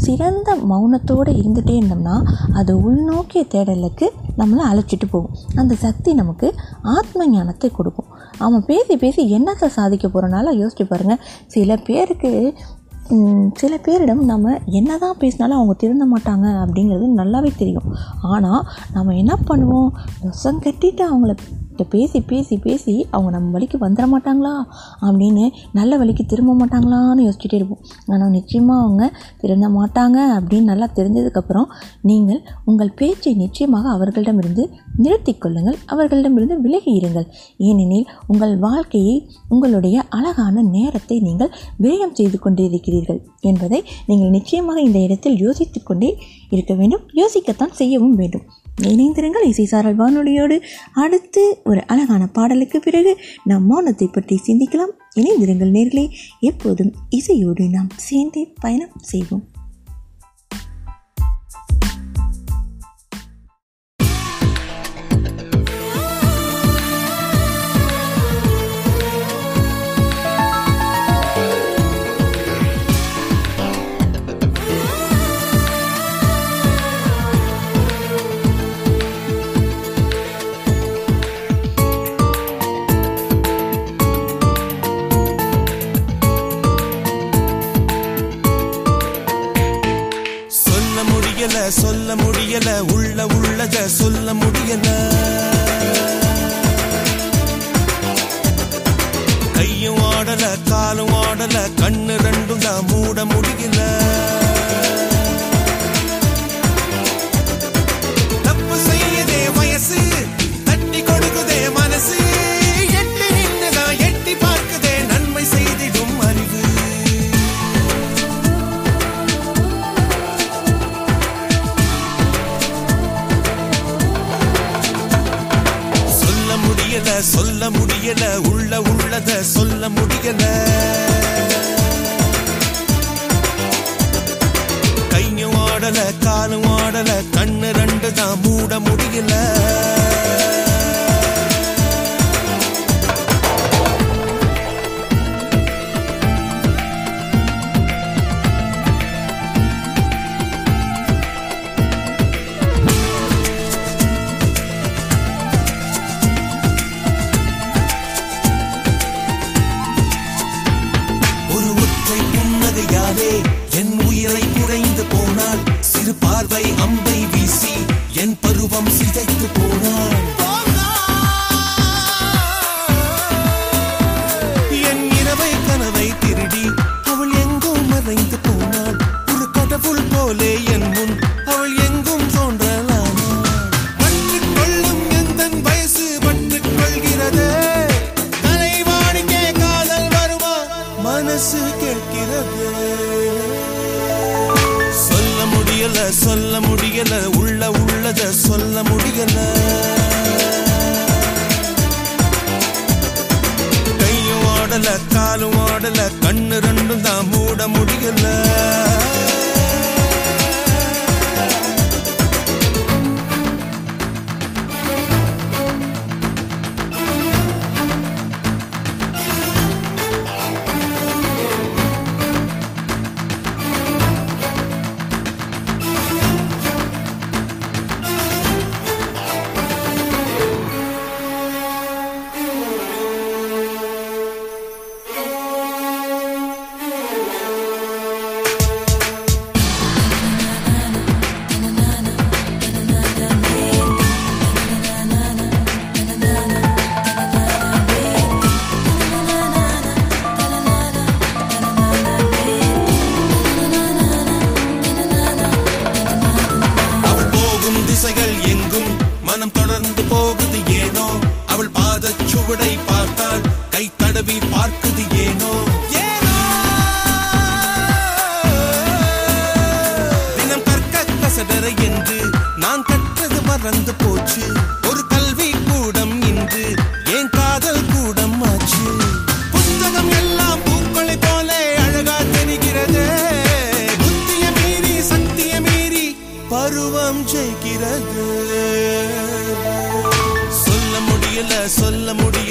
S1: சிறந்த மௌனத்தோடு இருந்துகிட்டே இருந்தோம்னா அது உள்நோக்கிய தேடலுக்கு நம்மளை அழைச்சிட்டு போகும். அந்த சக்தி நமக்கு ஆத்ம ஞானத்தை கொடுக்கும். அவன் பேசி பேசி என்னத்தை சாதிக்க போகிறனால யோசிச்சு பாருங்கள் சில பேருக்கு சில பேரிடம் நம்ம என்ன தான் பேசினாலும் அவங்க திருந்த மாட்டாங்க அப்படிங்கிறது நல்லாவே தெரியும். ஆனால் நம்ம என்ன பண்ணுவோம்? விஷம் கட்டிட்டு அவங்கள கிட்ட பேசி பேசி பேசி அவங்க நம்ம வழிக்கு வந்துட மாட்டாங்களா? அப்படின்னு நல்ல வழிக்கு திரும்ப மாட்டாங்களான்னு யோசிச்சுட்டே இருப்போம். ஆனால் நிச்சயமாக அவங்க திருந்த மாட்டாங்க அப்படின்னு நல்லா தெரிஞ்சதுக்கப்புறம் நீங்கள் உங்கள் பேச்சை நிச்சயமாக அவர்களிடமிருந்து நிறுத்தி கொள்ளுங்கள். அவர்களிடமிருந்து விலகி இருங்கள். ஏனெனில் உங்கள் வாழ்க்கையை உங்களுடைய அழகான நேரத்தை நீங்கள் விரயம் செய்து கொண்டிருக்கிறீர்கள் என்பதை நீங்கள் நிச்சயமாக இந்த இடத்தில் யோசித்து கொண்டே இருக்க வேண்டும். யோசிக்கத்தான் செய்யவும் வேண்டும். இணைந்திருங்கள் இசைசாரல் வானொலியோடு. அடுத்து ஒரு அழகான பாடலுக்கு பிறகு நம் மௌனத்தை பற்றி சிந்திக்கலாம். இணைந்திருங்கள் நேர்களே எப்போதும் இசையோடு நாம் சேர்ந்தே பயணம் செய்வோம்.
S8: சொல்ல முடியல உள்ள உள்ளத சொல்ல முடியல. கையும் ஆடல காலும் ஆடல கண்ணு ரெண்டும் தான் மூட முடியல. சொல்ல முடியல உள்ள உள்ளத சொல்ல முடியல. கையும் ஆடல காலும் ஆடல கண்ணு ரெண்டு தான் மூட முடியல.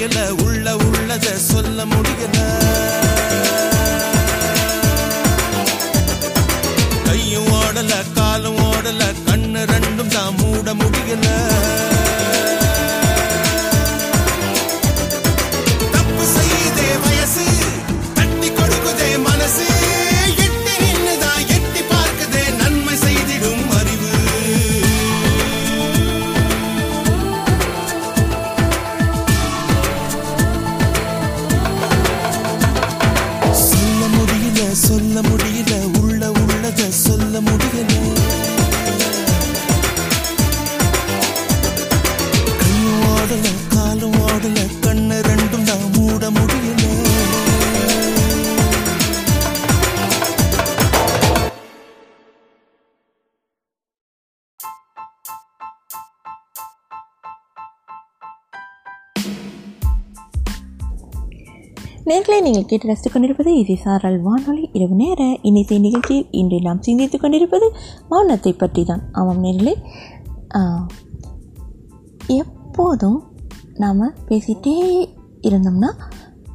S8: முடியல உள்ள உள்ளத சொல்ல முடியல. கையும் ஓடல காலும் ஓடல கண்ணு ரெண்டும் தான் மூட முடியல.
S1: நீங்கள் கேட்டு ரசித்துக் கொண்டிருப்பது இது சாரல் வானொலி இரவு நேர இன்னிசை நிகழ்ச்சியில் இன்று நாம் சிந்தித்துக் கொண்டிருப்பது மௌனத்தை பற்றி தான் ஆமாம் நேரிலே எப்போதும் நாம் பேசிகிட்டே இருந்தோம்னா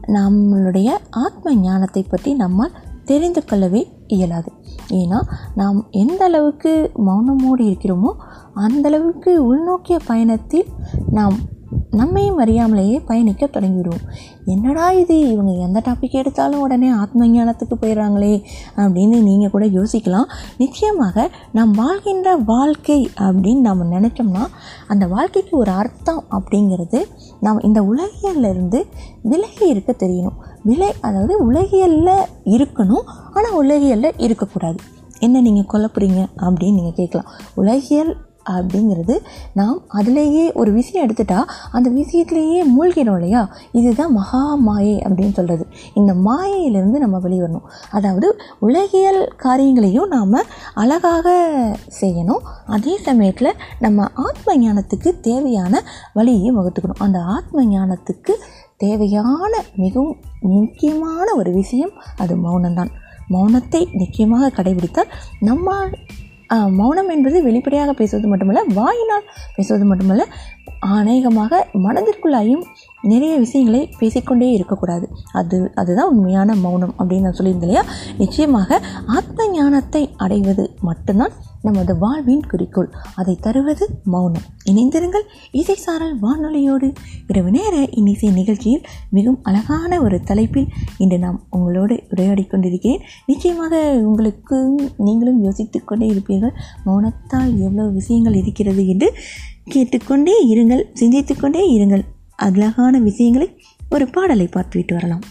S1: நம்மளுடைய ஆத்ம ஞானத்தை பற்றி நம்மால் தெரிந்து கொள்ளவே இயலாது. ஏன்னா நாம் எந்த அளவுக்கு மௌனமோடு இருக்கிறோமோ அந்தளவுக்கு உள்நோக்கிய பயணத்தில் நாம் நம்மையும் அறியாமலேயே பயணிக்க தொடங்கிவிடுவோம் என்னடா இது? இவங்க எந்த டாபிக் எடுத்தாலும் உடனே ஆத்ம ஞானத்துக்கு போயிடுறாங்களே அப்படின்னு நீங்கள் கூட யோசிக்கலாம். நிச்சயமாக நாம் வாழ்கின்ற வாழ்க்கை அப்படின்னு நம்ம நினச்சோம்னா அந்த வாழ்க்கைக்கு ஒரு அர்த்தம் அப்படிங்கிறது நாம் இந்த உலகியலிருந்து விலகி இருக்க தெரியணும். விலை அதாவது உலகியலில் இருக்கணும் ஆனால் உலகியலில் இருக்கக்கூடாது. என்ன நீங்கள் கொல்ல போகிறீங்க அப்படின்னு நீங்கள் கேட்கலாம். உலகியல் அப்படிங்கிறது நாம் அதிலேயே ஒரு விஷயம் எடுத்துட்டா அந்த விஷயத்திலேயே மூழ்கிறோம் இல்லையா? இதுதான் மகா மாயை அப்படின்னு சொல்கிறது இந்த மாயையிலிருந்து நம்ம வெளிவரணும். அதாவது உலகியல் காரியங்களையும் நாம் அழகாக செய்யணும். அதே சமயத்தில் நம்ம ஆத்ம ஞானத்துக்கு தேவையான வழியையும் வகுத்துக்கணும். அந்த ஆத்ம ஞானத்துக்கு தேவையான மிகவும் முக்கியமான ஒரு விஷயம் அது மௌனம்தான். மௌனத்தை நிச்சயமாக கடைபிடித்தால் நம்மால் மௌனம் என்பது வெளிப்படையாக பேசுவது மட்டுமல்ல வாயினால் பேசுவது மட்டுமல்ல அநேகமாக மனதிற்குள்ளாயும் நிறைய விஷயங்களை பேசிக்கொண்டே இருக்கக்கூடாது. அது அதுதான் உண்மையான மௌனம் அப்படின்னு நான் சொல்லியிருந்தேன் இல்லையா? நிச்சயமாக ஆத்ம ஞானத்தை அடைவது மட்டும்தான் நமது வாழ்வின் குறிக்கோள். அதை தருவது மௌனம். இணைந்திருங்கள் இசை சாரல் வானொலியோடு. இரவு நேர இன்னிசை நிகழ்ச்சியில் மிகவும் அழகான ஒரு தலைப்பில் இன்று நாம் உங்களோடு உரையாடி கொண்டிருக்கிறேன். நிச்சயமாக உங்களுக்கு நீங்களும் யோசித்துக் கொண்டே இருப்பீர்கள். மௌனத்தால் எவ்வளோ விஷயங்கள் இருக்கிறது என்று கேட்டுக்கொண்டே இருங்கள் சிந்தித்துக்கொண்டே இருங்கள். அழகான விஷயங்களை ஒரு பாடலை பார்த்துவிட்டு வரலாம்.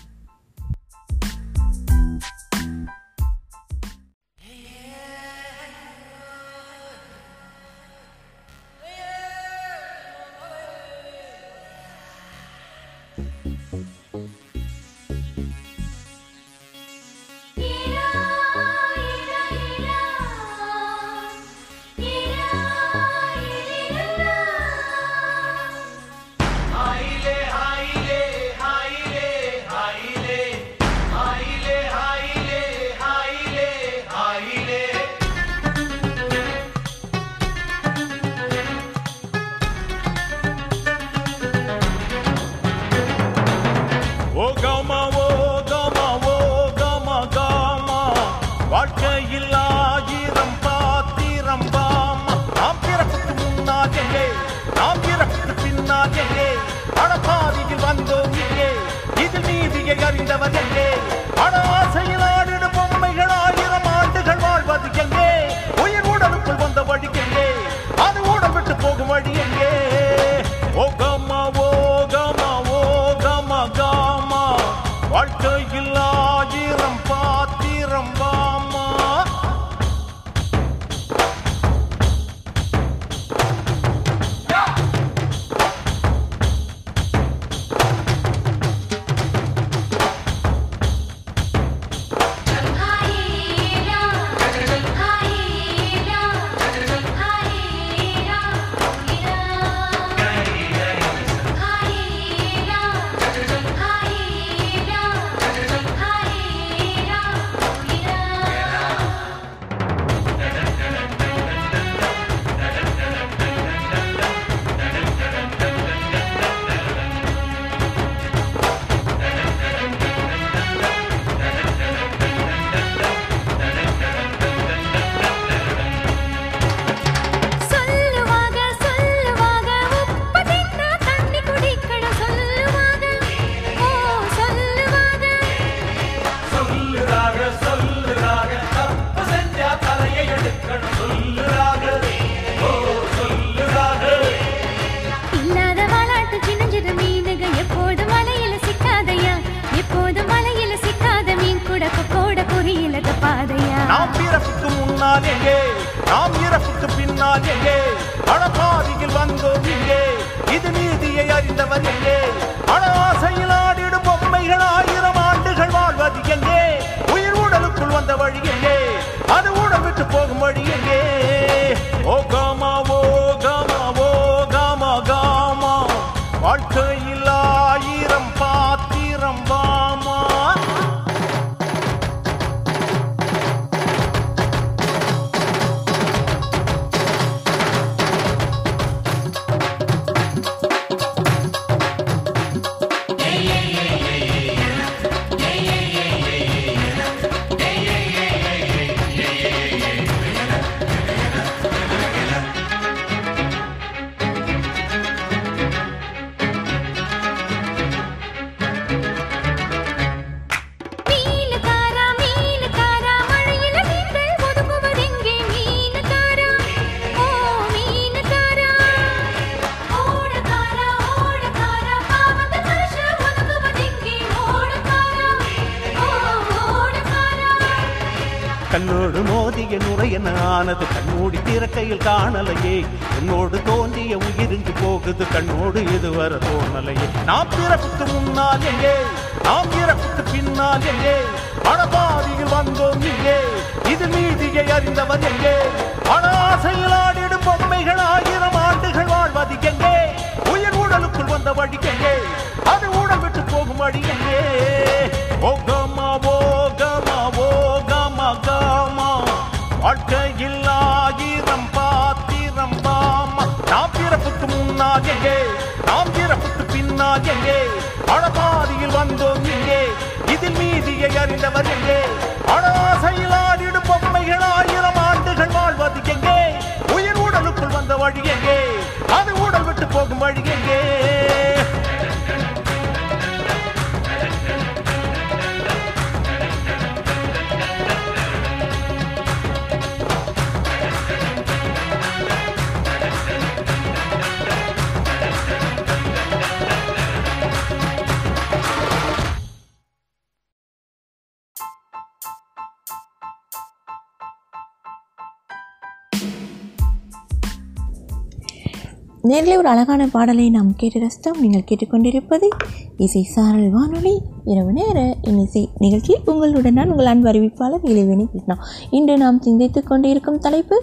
S9: கண்ணோடு மோதிய நுரையன ஆனது. கண்ணோடி திறக்கையில் காணலையே. என்னோடு தோன்றிய உயிரின்றி போகுது. கண்ணோடு இதுவரை தோணலையே. நாம் பிறப்புக்கு முன்னால் எங்கே? நாம் இறப்புக்கு பின்னால் எங்கே? பணபாதியில் வந்தோம் இங்கே இது நீதியை அறிந்தவர் எங்கே? பண ஆசையில் ஆடிடும் பொம்மைகள் ஆயிரம் ஆண்டுகள் வாழ்வது எங்கே? உயிர் உடலுக்குள் வந்த வழி எங்கே? அது உடல் விட்டு போகும் வழி எங்கே? வாழ்க்கையில் ஆயிரம் பாத்திரம் பாமா நாம் பிறப்புக்கு முன்னால் எங்கே நாம் பிறப்புக்கு பின்னால் எங்கே அடபாதியில் வந்தோம் இங்கே. இதில் மீதியை அறிந்தவர் எங்கே அடாசையில் ஆடிடும் பொம்மைகள் ஆயிரம் ஆண்டுகள் வாழ்வது எங்கே? உயிர் உடலுக்குள் வந்த வழி எங்கே? அது உடல் விட்டு போகும் வழி எங்கே?
S1: நேரில் ஒரு அழகான பாடலை நாம் கேட்டு ரசித்தோம். நீங்கள் கேட்டுக்கொண்டிருப்பது இசை சாரல் வானொலி. இரவு நேர இன்னிசை நிகழ்ச்சியில் உங்களுடன் நான் உங்கள் அன்பு அறிவிப்பாளர் இளைவேணி கிருஷ்ணா. இன்று நாம் சிந்தித்துக் கொண்டிருக்கும் தலைப்பு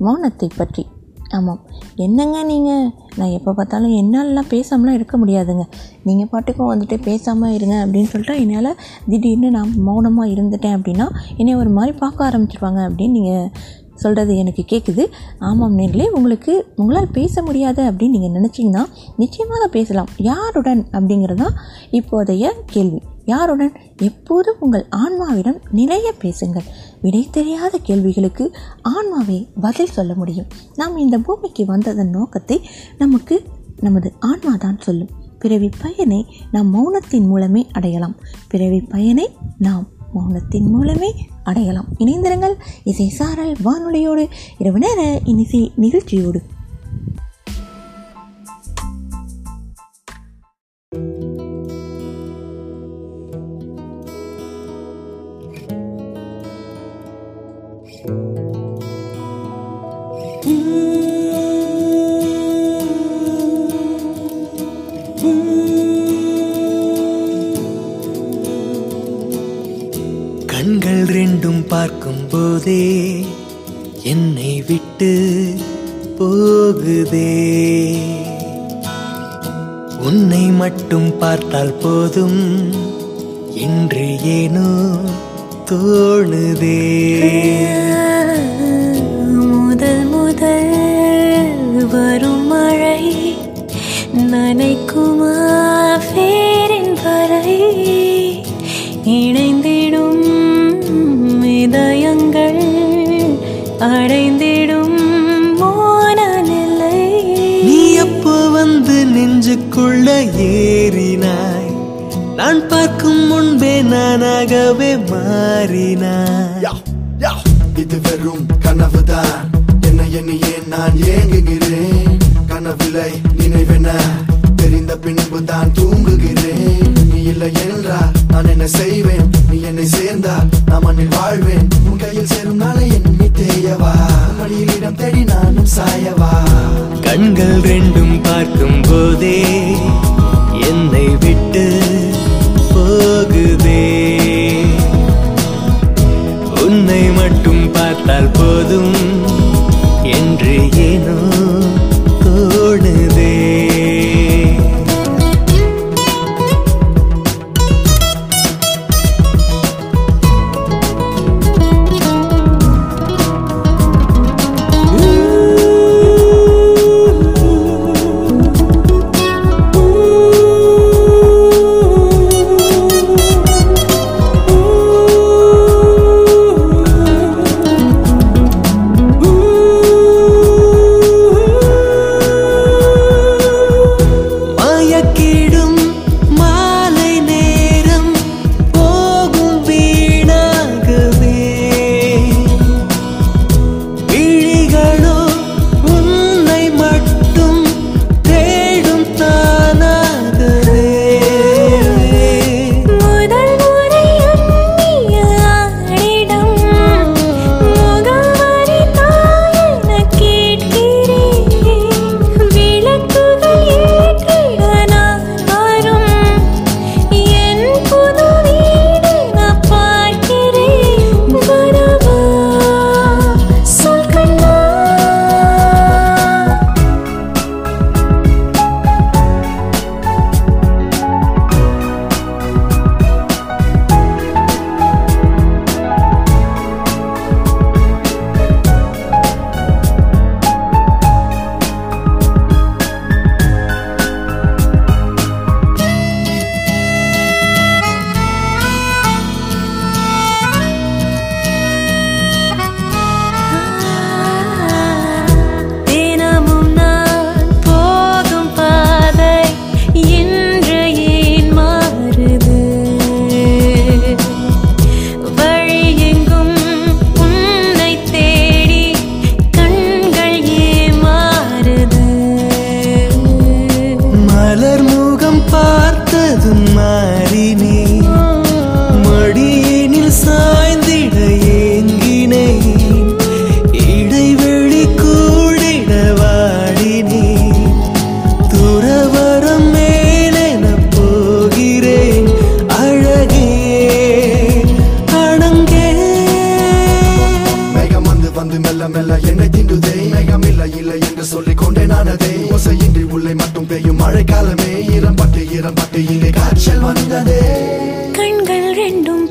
S1: மௌனத்தை பற்றி. ஆமாம். என்னங்க நீங்கள் நான் எப்போ பார்த்தாலும் என்னாலலாம் பேசாமலாம் இருக்க முடியாதுங்க. நீங்கள் பாட்டுக்கும் வந்துட்டு பேசாமல் இருங்க அப்படின்னு சொல்லிட்டு என்னால் திடீர்னு நான் மௌனமாக இருந்துட்டேன் அப்படின்னா என்னை ஒரு மாதிரி பார்க்க ஆரம்பிச்சிருவாங்க அப்படின்னு நீங்கள் சொல்கிறது எனக்கு கேட்குது ஆமாம் நேர்களே உங்களுக்கு உங்களால் பேச முடியாது அப்படின்னு நீங்கள் நினச்சிங்கன்னா நிச்சயமாக பேசலாம். யாருடன் அப்படிங்கிறது தான் இப்போதைய கேள்வி. யாருடன்? எப்போதும் உங்கள் ஆன்மாவிடம் நிறைய பேசுங்கள். விடை தெரியாத கேள்விகளுக்கு ஆன்மாவே பதில் சொல்ல முடியும். நாம் இந்த பூமிக்கு வந்ததன் நோக்கத்தை நமக்கு நமது ஆன்மா தான் சொல்லும். பிறவி பயனை நாம் மௌனத்தின் மூலமே அடையலாம். பிறவி பயனை நாம் மௌனத்தின் மூலமே அடையலாம். இணைந்திருங்கள். இசை சாரல் வானொலியோடு இரவு நேர இன்னிசை நிகழ்ச்சியோடு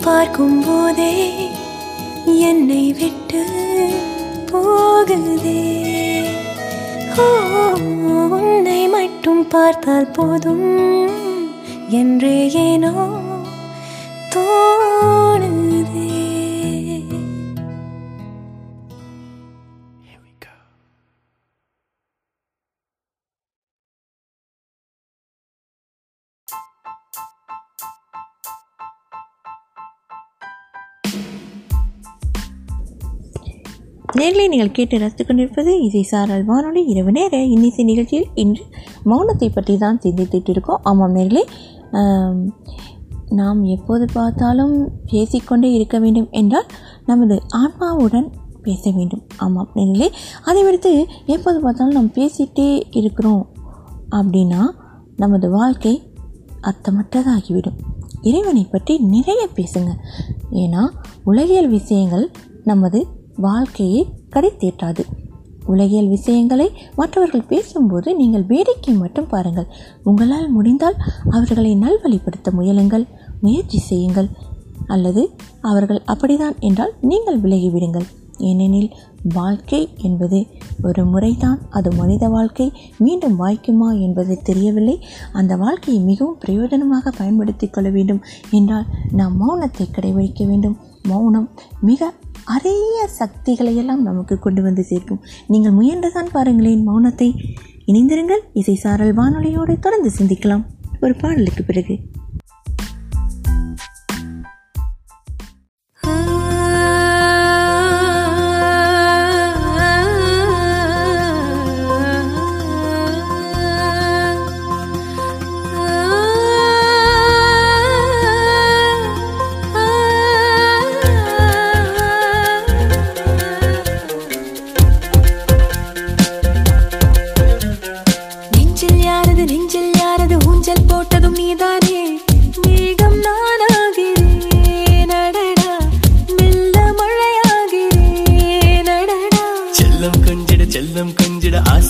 S2: பார்க்கும் போதே என்னை விட்டு போகுதே.
S4: ஓ, உன்னை மட்டும் பார்த்தால் போதும் என்று ஏனோ தோணுதே.
S1: நேரிலே நீங்கள் கேட்டு ரசித்துக் கொண்டிருப்பது இசை சாரல் வானொலி இரவு நேர இன்னிசை நிகழ்ச்சியில் இன்று மௌனத்தை பற்றி தான் சிந்தித்துட்டு இருக்கோம். ஆமாம் நேரிலே நாம் எப்போது பார்த்தாலும் பேசிக்கொண்டே இருக்க வேண்டும் என்றால் நமது ஆன்மாவுடன் பேச வேண்டும். ஆமாம் நேரிலே அதை விடுத்து எப்போது பார்த்தாலும் நாம் பேசிகிட்டே இருக்கிறோம் அப்படின்னா நமது வாழ்க்கை அர்த்தமற்றதாகிவிடும். இறைவனை பற்றி நிறைய பேசுங்க. ஏன்னா உலகியல் விஷயங்கள் நமது வாழ்க்கையை கடைத்தேற்றாது உலகியல் விஷயங்களை மற்றவர்கள் பேசும்போது நீங்கள் வேடிக்கை மட்டும் பாருங்கள். உங்களால் முடிந்தால் அவர்களை நல்வழிப்படுத்த முயலுங்கள் முயற்சி செய்யுங்கள். அல்லது அவர்கள் அப்படிதான் என்றால் நீங்கள் விலகிவிடுங்கள். ஏனெனில் வாழ்க்கை என்பது ஒரு முறைதான். அது மனித வாழ்க்கை. மீண்டும் வாய்க்குமா என்பது தெரியவில்லை. அந்த வாழ்க்கையை மிகவும் பிரயோஜனமாக பயன்படுத்தி கொள்ள வேண்டும் என்றால் நாம் மௌனத்தை கடைபிடிக்க வேண்டும். மௌனம் மிக அரிய சக்திகளை எல்லாம் நமக்கு கொண்டு வந்து சேர்க்கும். நீங்கள் முயன்றுதான் பாருங்களேன் மௌனத்தை. இணைந்திருங்கள். இசை சாரல் வானொலியோடு தொடர்ந்து சிந்திக்கலாம். ஒரு பாடலுக்கு பிறகு.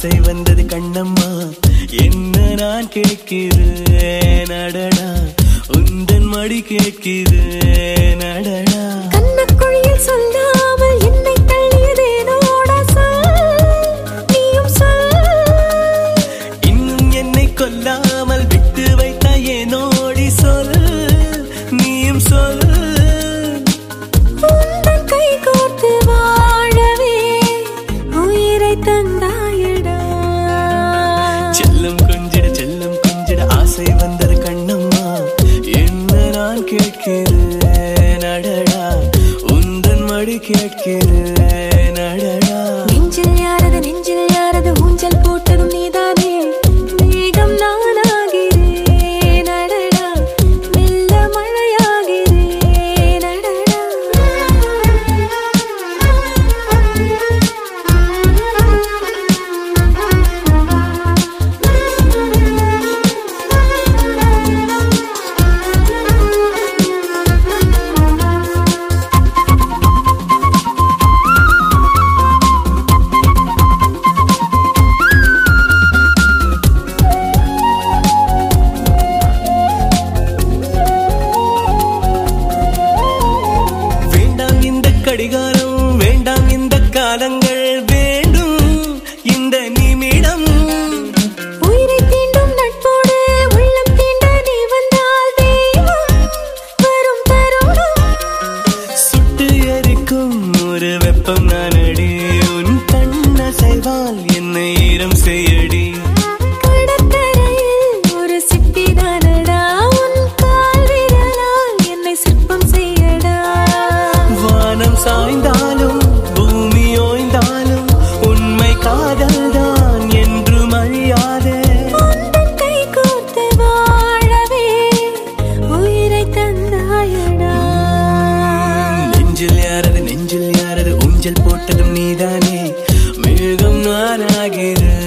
S3: ஆசை வந்தது கண்ணம்மா. என்ன நான் கேட்கிறேன்? அடடா உந்தன் மடி கேட்கிறேன்.
S10: ஊஞ்சல் போட்டதும் நீதானே. மேகம் நானாகிறேன்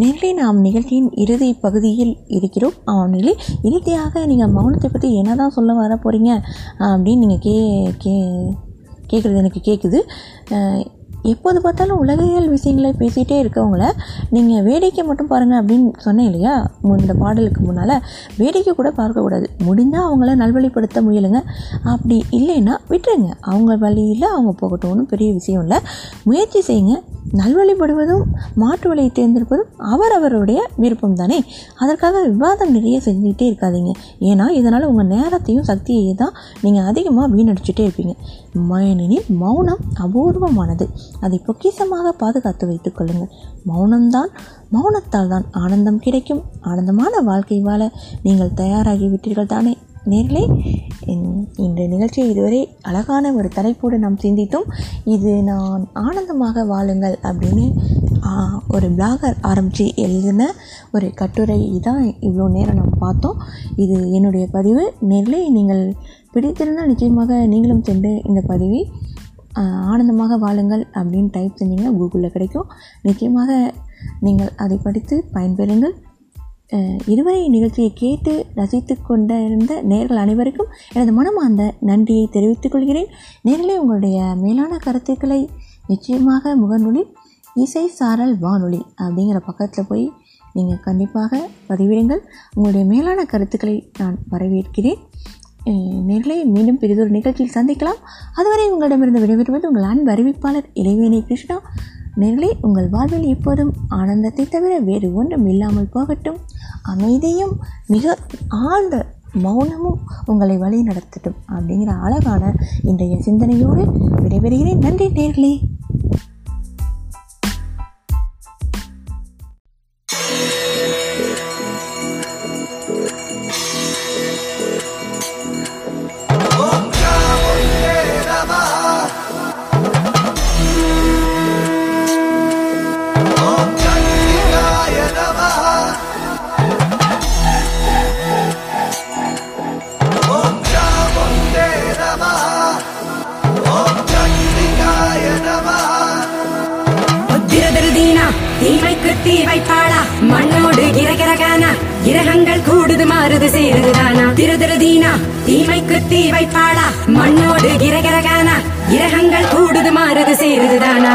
S1: நேரிலே நாம் நிகழ்ச்சியின் இறுதி பகுதியில் இருக்கிறோம். ஆனிலே இறுதியாக நீங்கள் மௌனத்தை பற்றி என்ன தான் சொல்ல வர போகிறீங்க அப்படின்னு நீங்கள் கே கே கேட்குறது எனக்கு கேட்குது எப்போது பார்த்தாலும் உலகியல் விஷயங்களை பேசிகிட்டே இருக்கவங்கள நீங்கள் வேடிக்கை மட்டும் பாருங்கள் அப்படின்னு சொன்னேன் இல்லையா? இந்த பாடலுக்கு முன்னால். வேடிக்கை கூட பார்க்கக்கூடாது முடிஞ்சால் அவங்கள நல்வழிப்படுத்த முயலுங்க. அப்படி இல்லைன்னா விட்டுருங்க. அவங்க வழியில் அவங்க போகட்டும். ஒன்றும் பெரிய விஷயம் இல்லை. முயற்சி செய்யுங்க. நல்வழிப்படுவதும் மாற்று வழியை தேர்ந்தெடுப்பதும் அவரவருடைய விருப்பம் தானே? அதற்காக விவாதம் நிறைய செஞ்சுக்கிட்டே இருக்காதீங்க. ஏன்னா இதனால் உங்கள் நேரத்தையும் சக்தியையும் தான் நீங்கள் அதிகமாக வீணடிச்சுட்டே இருப்பீங்க. ஏனெனில் மௌனம் அபூர்வமானது. அதை பொக்கிஷமாக பாதுகாத்து வைத்துக் கொள்ளுங்கள். மௌனம்தான் மௌனத்தால் தான் ஆனந்தம் கிடைக்கும். ஆனந்தமான வாழ்க்கை வாழ நீங்கள் தயாராகி விட்டீர்கள் தானே நேர்களே இன்- இந்த நிகழ்ச்சியை இதுவரை அழகான ஒரு தலைப்போடு நாம் சிந்தித்தோம். இது நான் ஆனந்தமாக வாழுங்கள் அப்படின்னு ஒரு பிளாகர் ஆரம்பித்து எழுதின ஒரு கட்டுரை தான் இவ்வளோ நேரம் நம்ம பார்த்தோம். இது என்னுடைய பதிவு. நேர்களே நீங்கள் பிடித்திருந்தால் நிச்சயமாக நீங்களும் சென்று இந்த பதிவை ஆனந்தமாக வாழுங்கள் அப்படின்னு டைப் செஞ்சீங்கன்னா கூகுளில் கிடைக்கும். நிச்சயமாக நீங்கள் அதை படித்து பயன்பெறுங்கள். இதுவரை நிகழ்ச்சியை கேட்டு ரசித்து கொண்டிருந்த நேர்கள் அனைவருக்கும் எனது மனமார்ந்த நன்றியை தெரிவித்துக் கொள்கிறேன். நேர்களே உங்களுடைய மேலான கருத்துக்களை நிச்சயமாக முகநூலில் இசை சாரல் வானொலி அப்படிங்கிற பக்கத்தில் போய் நீங்கள் கண்டிப்பாக பதிவிடுங்கள். உங்களுடைய மேலான கருத்துக்களை நான் வரவேற்கிறேன். நேர்களை மீண்டும் பெரிதொரு நிகழ்ச்சியில் சந்திக்கலாம். அதுவரை உங்களிடமிருந்து விடைபெறுவது உங்கள் அன்பு அறிவிப்பாளர் இளைவேணி கிருஷ்ணா. நேர்களே உங்கள் வாழ்வில் எப்போதும் ஆனந்தத்தை தவிர வேறு ஒன்றும் இல்லாமல் போகட்டும். அமைதியும் மிக ஆழ்ந்த மௌனமும் உங்களை வழி நடத்தட்டும் அப்படிங்கிற அழகான இன்றைய சிந்தனையோடு விடைபெறுகிறேன். நன்றி நேர்களே.
S11: அது கூடுது திரு திரு தீனா தீமைக்கு தீ வைப்பாளா? மண்ணோடு கிரகிரகானா? கிரகங்கள் கூடுது மாறுது சேருதுதானா?